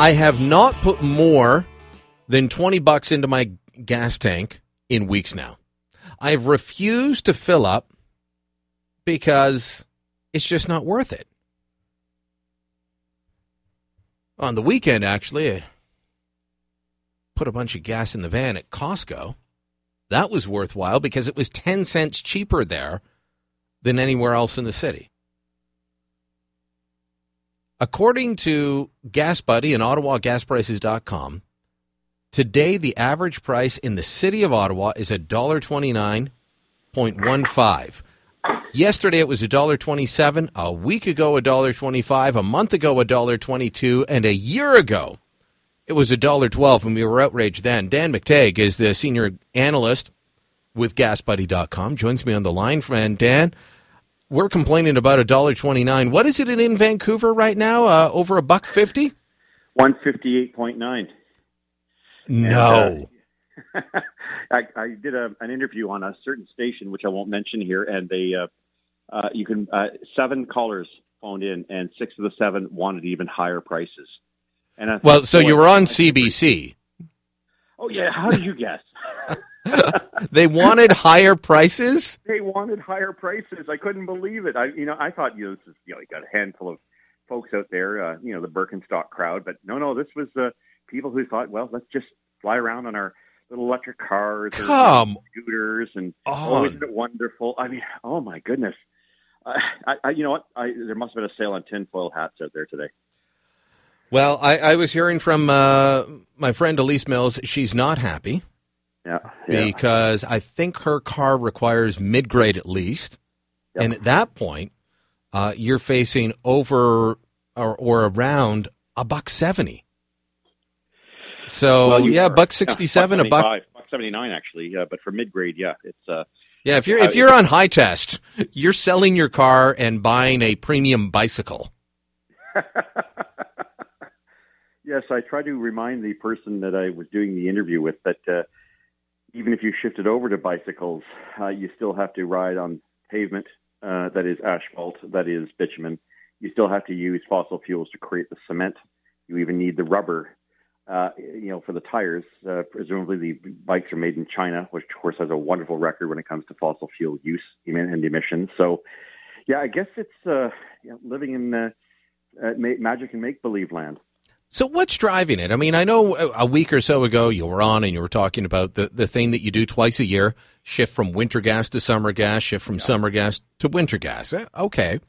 I have not put more than 20 bucks into my gas tank in weeks now. I've refused to fill up because it's just not worth it. On the weekend, actually, I put a bunch of gas in the van at Costco. That was worthwhile because it was 10 cents cheaper there than anywhere else in the city. According to Gas Buddy and OttawaGasPrices.com, today the average price in the city of Ottawa is $1.29.15. Yesterday it was $1.27, a week ago $1.25, a month ago $1.22, and a year ago it was $1.12 and we were outraged then. Dan McTeague is the senior analyst with GasBuddy.com, joins me on the line. And Dan, we're complaining about a dollar twenty nine. What is it in Vancouver right now? Uh, over a buck fifty. One fifty eight point nine. No. And, uh, I, I, did a, an interview on a certain station, which I won't mention here, and they, uh, uh you can uh, seven callers phoned in, and six of the seven wanted even higher prices. And well, so you were on CBC. Oh yeah, how did you guess? they wanted higher prices. They wanted higher prices. I couldn't believe it. I, you know, I thought you know, this is, you know, you got a handful of folks out there, uh, you know, the Birkenstock crowd, but no, no, this was uh, people who thought, well, let's just fly around on our little electric cars or Come scooters, and oh. oh, isn't it wonderful? I mean, oh my goodness. Uh, I, I, you know what? I, there must have been a sale on tinfoil hats out there today. Well, I, I was hearing from uh, my friend Elise Mills. She's not happy. Yeah, yeah. Because I think her car requires mid grade at least. Yep. And at that point, uh, you're facing over or, or around a buck 70. So, well, yeah, are. buck 67, yeah, buck a buck. Buck 79, actually. Uh, but for mid grade, yeah, it's. Uh, yeah, if you're if you're on high test, you're selling your car and buying a premium bicycle. yes, I try to remind the person that I was doing the interview with that uh, even if you shifted over to bicycles, uh, you still have to ride on pavement uh, that is asphalt, that is bitumen. You still have to use fossil fuels to create the cement. You even need the rubber, uh, you know, for the tires. Uh, presumably, the bikes are made in China, which of course has a wonderful record when it comes to fossil fuel use and emissions. So, yeah, I guess it's uh, you know, living in uh, magic and make believe land. So what's driving it? I mean, I know a week or so ago you were on and you were talking about the, the thing that you do twice a year, shift from winter gas to summer gas, shift from yeah. summer gas to winter gas. Eh, okay.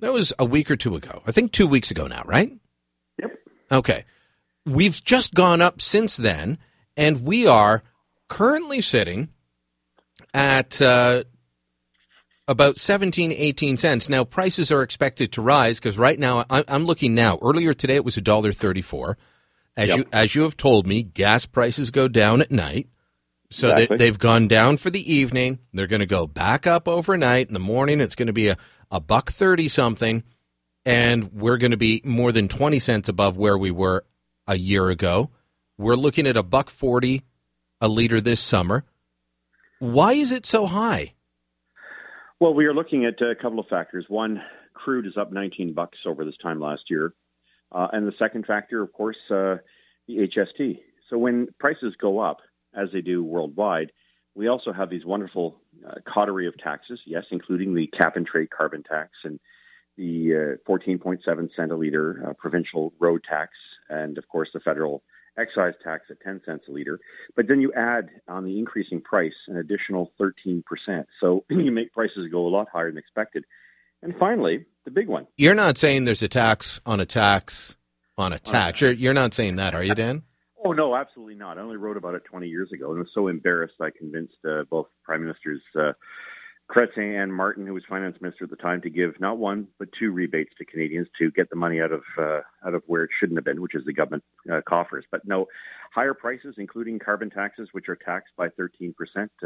That was a week or two ago. I think two weeks ago now, right? Yep. Okay. We've just gone up since then, and we are currently sitting at uh, about 17, 18 cents. Now, prices are expected to rise because right now, I'm looking now. Earlier today, it was $1.34. As, yep. you, as you have told me, gas prices go down at night. So exactly. they, have gone down for the evening. They're going to go back up overnight. In the morning, it's going to be a, a buck 30 something. And we're going to be more than 20 cents above where we were a year ago. We're looking at a buck 40 a liter this summer. Why is it so high? Well, we are looking at a couple of factors. One, crude is up 19 bucks over this time last year, uh, and the second factor, of course, uh, the HST. So when prices go up, as they do worldwide, we also have these wonderful uh, coterie of taxes. Yes, including the cap and trade carbon tax and the 14.7 uh, cent a liter uh, provincial road tax, and of course the federal excise tax at 10 cents a liter. But then you add on the increasing price an additional 13%. So you make prices go a lot higher than expected. And finally, the big one. You're not saying there's a tax on a tax on a tax. You're, you're not saying that, are you, Dan? Oh, no, absolutely not. I only wrote about it 20 years ago and was so embarrassed I convinced uh, both prime ministers. Uh, Chrétien and Martin, who was finance minister at the time, to give not one but two rebates to Canadians to get the money out of uh, out of where it shouldn't have been, which is the government uh, coffers. But no, higher prices, including carbon taxes, which are taxed by 13%,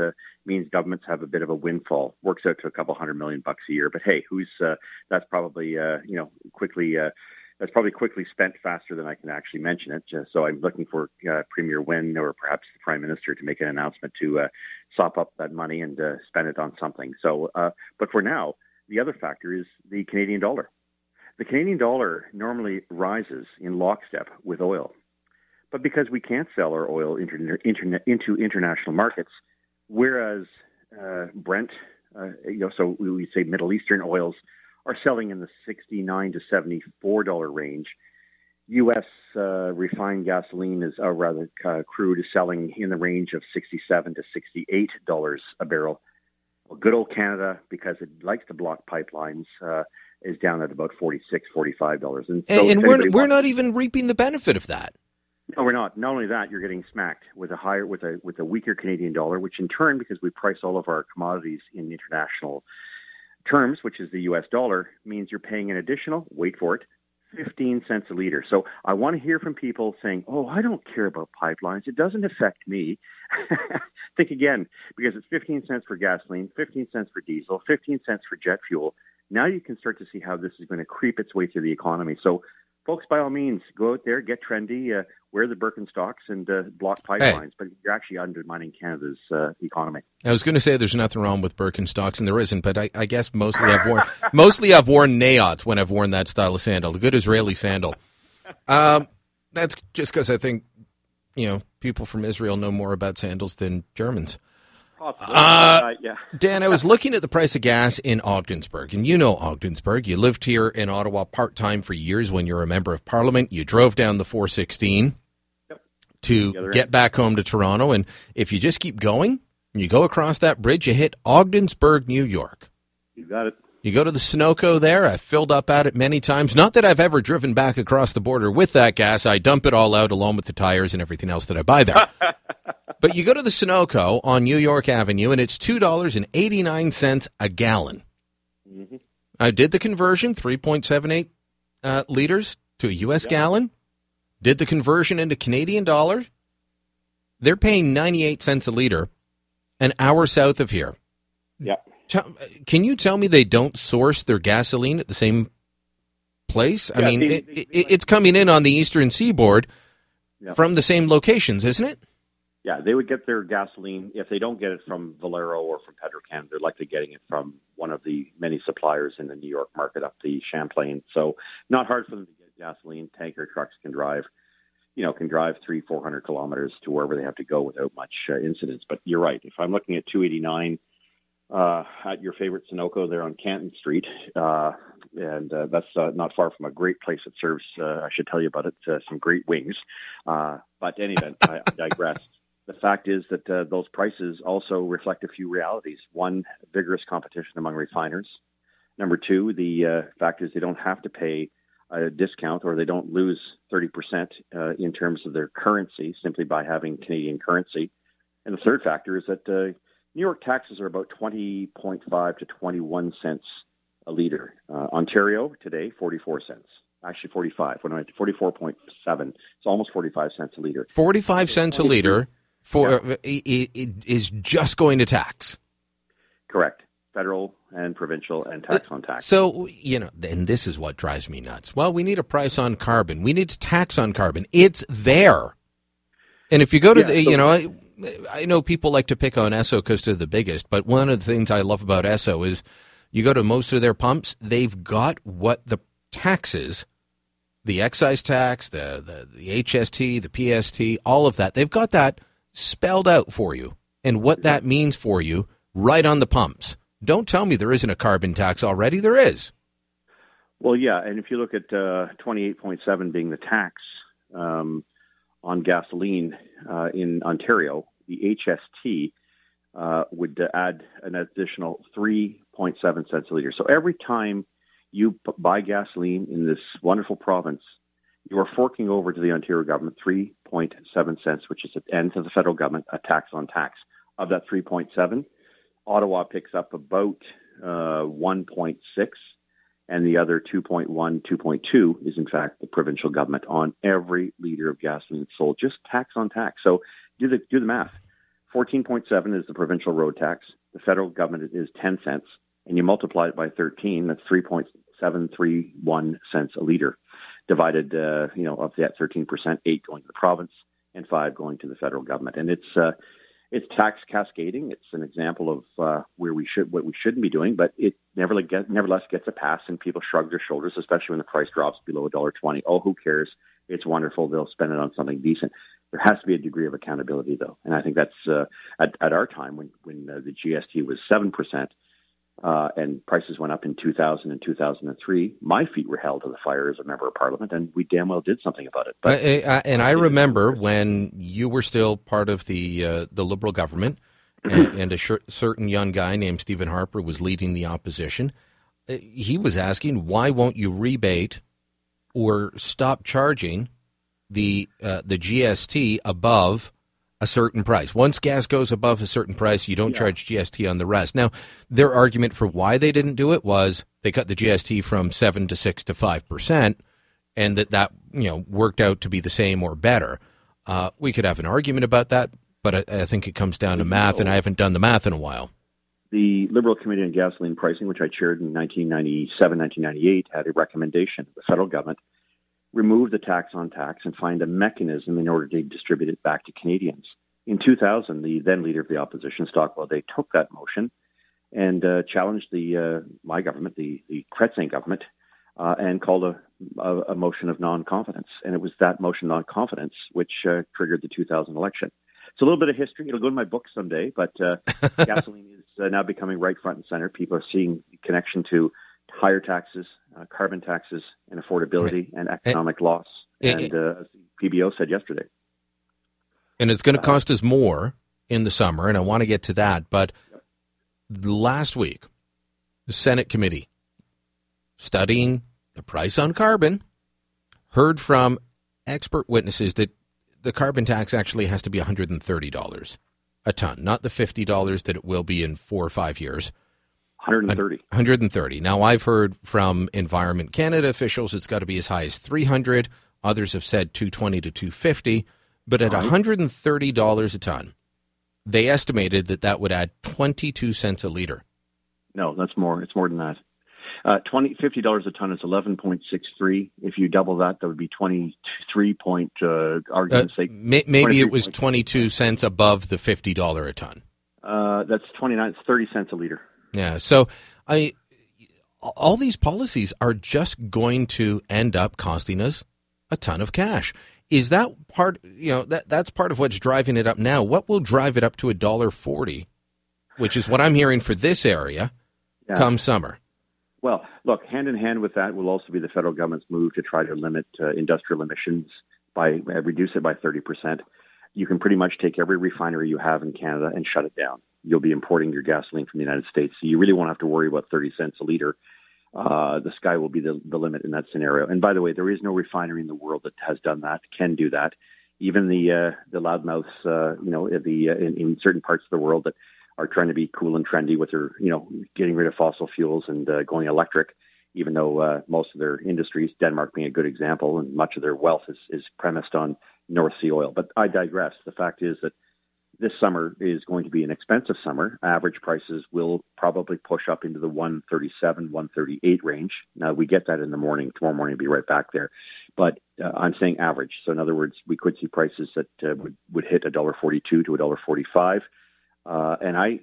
uh, means governments have a bit of a windfall. Works out to a couple hundred million bucks a year. But hey, who's uh, that's probably uh, you know quickly uh, that's probably quickly spent faster than I can actually mention it. So I'm looking for uh, Premier Wynne or perhaps the Prime Minister to make an announcement to uh, sop up that money and uh, spend it on something. So, uh, but for now, the other factor is the Canadian dollar. The Canadian dollar normally rises in lockstep with oil. But because we can't sell our oil inter- into international markets, whereas uh, Brent, uh, you know, so we say Middle Eastern oils are selling in the 69 to 74 dollar range. U.S. Uh, refined gasoline is, or rather, uh, crude is selling in the range of 67 to 68 dollars a barrel. Well, good old Canada, because it likes to block pipelines, uh, is down at about 46 45 dollars. And, so and we're we're not even reaping the benefit of that. No, we're not. Not only that, you're getting smacked with a higher, with a with a weaker Canadian dollar, which in turn, because we price all of our commodities in international terms, which is the U.S. dollar, means you're paying an additional. Wait for it. 15 cents a liter. So I want to hear from people saying, "Oh, I don't care about pipelines. It doesn't affect me." Think again, because it's 15 cents for gasoline, 15 cents for diesel, 15 cents for jet fuel. Now you can start to see how this is going to creep its way through the economy. So folks, by all means, go out there, get trendy, uh, wear the Birkenstocks, and uh, block pipelines. Hey. But you're actually undermining Canada's uh, economy. I was going to say there's nothing wrong with Birkenstocks, and there isn't. But I, I guess mostly I've worn mostly I've worn Naots when I've worn that style of sandal, the good Israeli sandal. Um, that's just because I think you know people from Israel know more about sandals than Germans. Uh, yeah. Dan, I was looking at the price of gas in Ogdensburg, and you know Ogdensburg. You lived here in Ottawa part time for years when you're a member of parliament. You drove down the 416 yep. to get back home to Toronto, and if you just keep going, you go across that bridge, you hit Ogdensburg, New York. You got it. You go to the Sunoco there. I've filled up at it many times. Not that I've ever driven back across the border with that gas. I dump it all out along with the tires and everything else that I buy there. but you go to the Sunoco on New York Avenue, and it's two dollars and eighty nine cents a gallon. Mm-hmm. I did the conversion, three point seven eight uh, liters to a U.S. Yeah. gallon. Did the conversion into Canadian dollars. They're paying ninety eight cents a liter, an hour south of here. Yeah. Can you tell me they don't source their gasoline at the same place? I mean, they, it, they, it, it's coming in on the eastern seaboard yeah. from the same locations, isn't it? Yeah, they would get their gasoline if they don't get it from Valero or from Petro-Canada. They're likely getting it from one of the many suppliers in the New York market up the Champlain. So not hard for them to get gasoline. Tanker trucks can drive, you know, can drive three, four hundred kilometers to wherever they have to go without much uh, incidents. But you're right. If I'm looking at 289 uh, at your favorite Sunoco there on Canton Street, uh, and uh, that's uh, not far from a great place that serves. Uh, I should tell you about it. Uh, some great wings. Uh, but anyway, I, I digress. The fact is that uh, those prices also reflect a few realities. One, vigorous competition among refiners. Number two, the uh, fact is they don't have to pay a discount or they don't lose 30% uh, in terms of their currency simply by having Canadian currency. And the third factor is that uh, New York taxes are about 20.5 to 21 cents a liter. Uh, Ontario today, 44 cents. Actually, 45. When I 44.7, it's almost 45 cents a liter. 45 cents a liter for yeah. Uh, it, it is just going to tax. Correct. Federal and provincial and tax uh, on tax. So, you know, and this is what drives me nuts. Well, we need a price on carbon. We need to tax on carbon. It's there. And if you go to yeah, the, so, you know, I, I know people like to pick on Esso because they're the biggest, but one of the things I love about Esso is you go to most of their pumps, they've got what the taxes, the excise tax, the, the, the HST, the PST, all of that, they've got that spelled out for you and what that means for you right on the pumps. Don't tell me there isn't a carbon tax already. There is. Well, yeah, and if you look at uh, 28.7 being the tax um, on gasoline uh, in Ontario, the HST uh, would add an additional 3.7 cents a liter. So every time you buy gasoline in this wonderful province, you are forking over to the Ontario government 3.7 cents, which is end to the federal government, a tax on tax. Of that 3.7, Ottawa picks up about uh, 1.6, and the other 2.1, 2.2 is in fact the provincial government on every liter of gasoline sold, just tax on tax. So do the do the math. 14.7 is the provincial road tax. The federal government is 10 cents, and you multiply it by 13. That's 3.731 cents a liter divided, uh, you know, of that 13%, eight going to the province and five going to the federal government. And it's, uh, it's tax cascading. It's an example of uh, where we should, what we shouldn't be doing, but it nevertheless, get, nevertheless gets a pass, and people shrug their shoulders, especially when the price drops below a dollar twenty. Oh, who cares? It's wonderful. They'll spend it on something decent. There has to be a degree of accountability, though, and I think that's uh, at, at our time when when uh, the GST was seven percent uh, and prices went up in 2000 and 2003. My feet were held to the fire as a member of parliament, and we damn well did something about it. But uh, and I remember when you were still part of the uh, the Liberal government, and, and, a sh- certain young guy named Stephen Harper was leading the opposition. Uh, he was asking, "Why won't you rebate or stop charging the uh, the GST above?" A certain price. Once gas goes above a certain price, you don't yeah. charge GST on the rest. Now, their argument for why they didn't do it was they cut the GST from 7 to 6 to 5% and that that, you know, worked out to be the same or better. Uh, we could have an argument about that, but I, I think it comes down to math, and I haven't done the math in a while. The Liberal Committee on Gasoline Pricing, which I chaired in 1997, 1998, had a recommendation to the federal government remove the tax on tax and find a mechanism in order to distribute it back to Canadians. In 2000, the then leader of the opposition, Stockwell Day, took that motion and uh, challenged the uh, my government, the the Chrétien government, uh, and called a, a, a, motion of non-confidence. And it was that motion of non-confidence which uh, triggered the 2000 election. It's a little bit of history. It'll go in my book someday. But uh, gasoline is uh, now becoming right front and center. People are seeing the connection to higher taxes, uh, carbon taxes, and affordability and economic loss. And uh, PBO said yesterday. And it's going to uh, cost us more in the summer, and I want to get to that. But last week, the Senate committee studying the price on carbon heard from expert witnesses that the carbon tax actually has to be $130 a ton, not the $50 that it will be in four or five years. 130. 130. Now, I've heard from Environment Canada officials it's got to be as high as 300. Others have said 220 to 250. But at right. $130 a ton, they estimated that that would add 22 cents a liter. No, that's more. It's more than that. Uh, 20, $50 a ton is 11.63. If you double that, that would be 23 point, uh, argument's uh, sake. May, maybe it was 22 cents above the $50 a ton. Uh, that's 29, 30 cents a liter. Yeah. So I all these policies are just going to end up costing us a ton of cash. Is that part? You know that that's part of what's driving it up now. What will drive it up to a dollar forty, which is what I'm hearing for this area, yeah. come summer? Well, look, hand in hand with that will also be the federal government's move to try to limit uh, industrial emissions by uh, reduce it by thirty percent. You can pretty much take every refinery you have in Canada and shut it down you'll be importing your gasoline from the United States. So you really won't have to worry about 30 cents a liter. Uh, the sky will be the, the limit in that scenario. And by the way, there is no refinery in the world that has done that, can do that. Even the uh, the loudmouths, uh, you know, the uh, in, in certain parts of the world that are trying to be cool and trendy with their, you know, getting rid of fossil fuels and uh, going electric. Even though uh, most of their industries, Denmark being a good example, and much of their wealth is, is premised on North Sea oil. But I digress. The fact is that this summer is going to be an expensive summer. Average prices will probably push up into the 137, 138 range. Now we get that in the morning. Tomorrow morning, we'll be right back there. But uh, I'm saying average. So in other words, we could see prices that uh, would would hit a dollar 42 to a dollar 45. Uh, and I,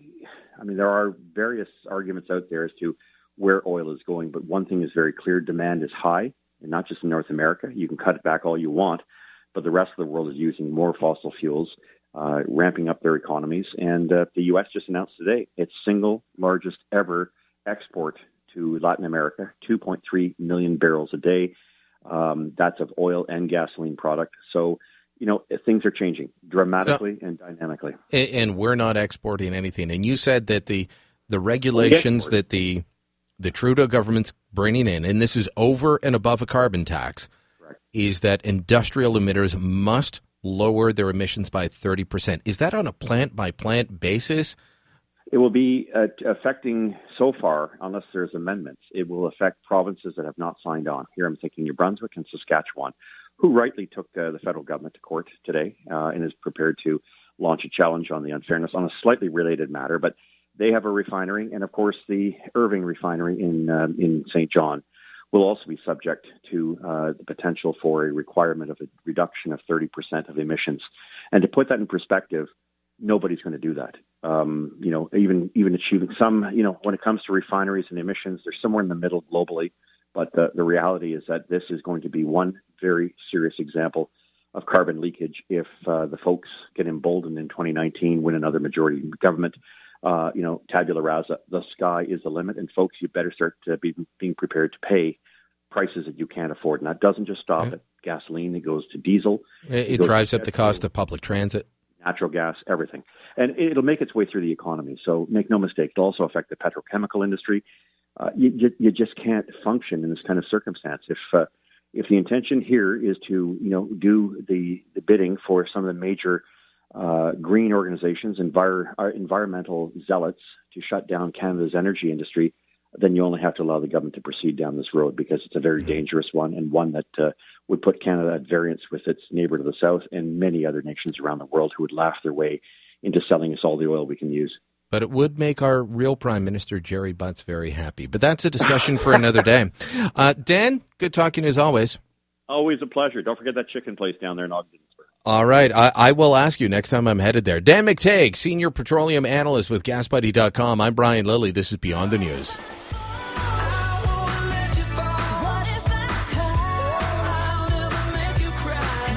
I mean, there are various arguments out there as to where oil is going. But one thing is very clear: demand is high, and not just in North America. You can cut it back all you want, but the rest of the world is using more fossil fuels uh, ramping up their economies. And uh, the U.S. just announced today its single largest ever export to Latin America, 2.3 million barrels a day. Um, that's of oil and gasoline product. So, you know, things are changing dramatically so, and dynamically. And we're not exporting anything. And you said that the the regulations that the the Trudeau government's bringing in, and this is over and above a carbon tax, is that industrial emitters must lower their emissions by 30%. Is that on a plant by plant basis? It will be uh, affecting so far, unless there's amendments, it will affect provinces that have not signed on. Here I'm thinking New Brunswick and Saskatchewan, who rightly took uh, the federal government to court today uh, and is prepared to launch a challenge on the unfairness on a slightly related matter. But they have a refinery, and of course the Irving refinery in um, in Saint John will also be subject to uh, the potential for a requirement of a reduction of 30% of emissions. And to put that in perspective, nobody's going to do that. Um, you know, even even achieving some, you know, when it comes to refineries and emissions, they're somewhere in the middle globally. But the, the reality is that this is going to be one very serious example of carbon leakage if uh, the folks get emboldened in 2019, win another majority government. Uh, you know, tabula rasa, the sky is the limit, and folks, you better start to be being prepared to pay prices that you can't afford. And that doesn't just stop at gasoline; it goes to diesel. It, it drives up the cost of public transit, natural gas, everything, and it'll make its way through the economy. So make no mistake, it'll also affect the petrochemical industry. Uh, you, you, just can't function in this kind of circumstance if uh, if the intention here is to you know do the, the bidding for some of the major uh, green organizations, envir- uh, environmental zealots to shut down Canada's energy industry, then you only have to allow the government to proceed down this road because it's a very mm-hmm. dangerous one and one that uh, would put Canada at variance with its neighbor to the south and many other nations around the world who would laugh their way into selling us all the oil we can use. But it would make our real Prime Minister, Gerry Butts, very happy. But that's a discussion for another day. Uh, Dan, good talking as always. Always a pleasure. Don't forget that chicken place down there in Ogden. All right. I, I, will ask you next time I'm headed there. Dan McTeague, Senior Petroleum Analyst with GasBuddy.com. I'm Brian Lilley. This is Beyond the News.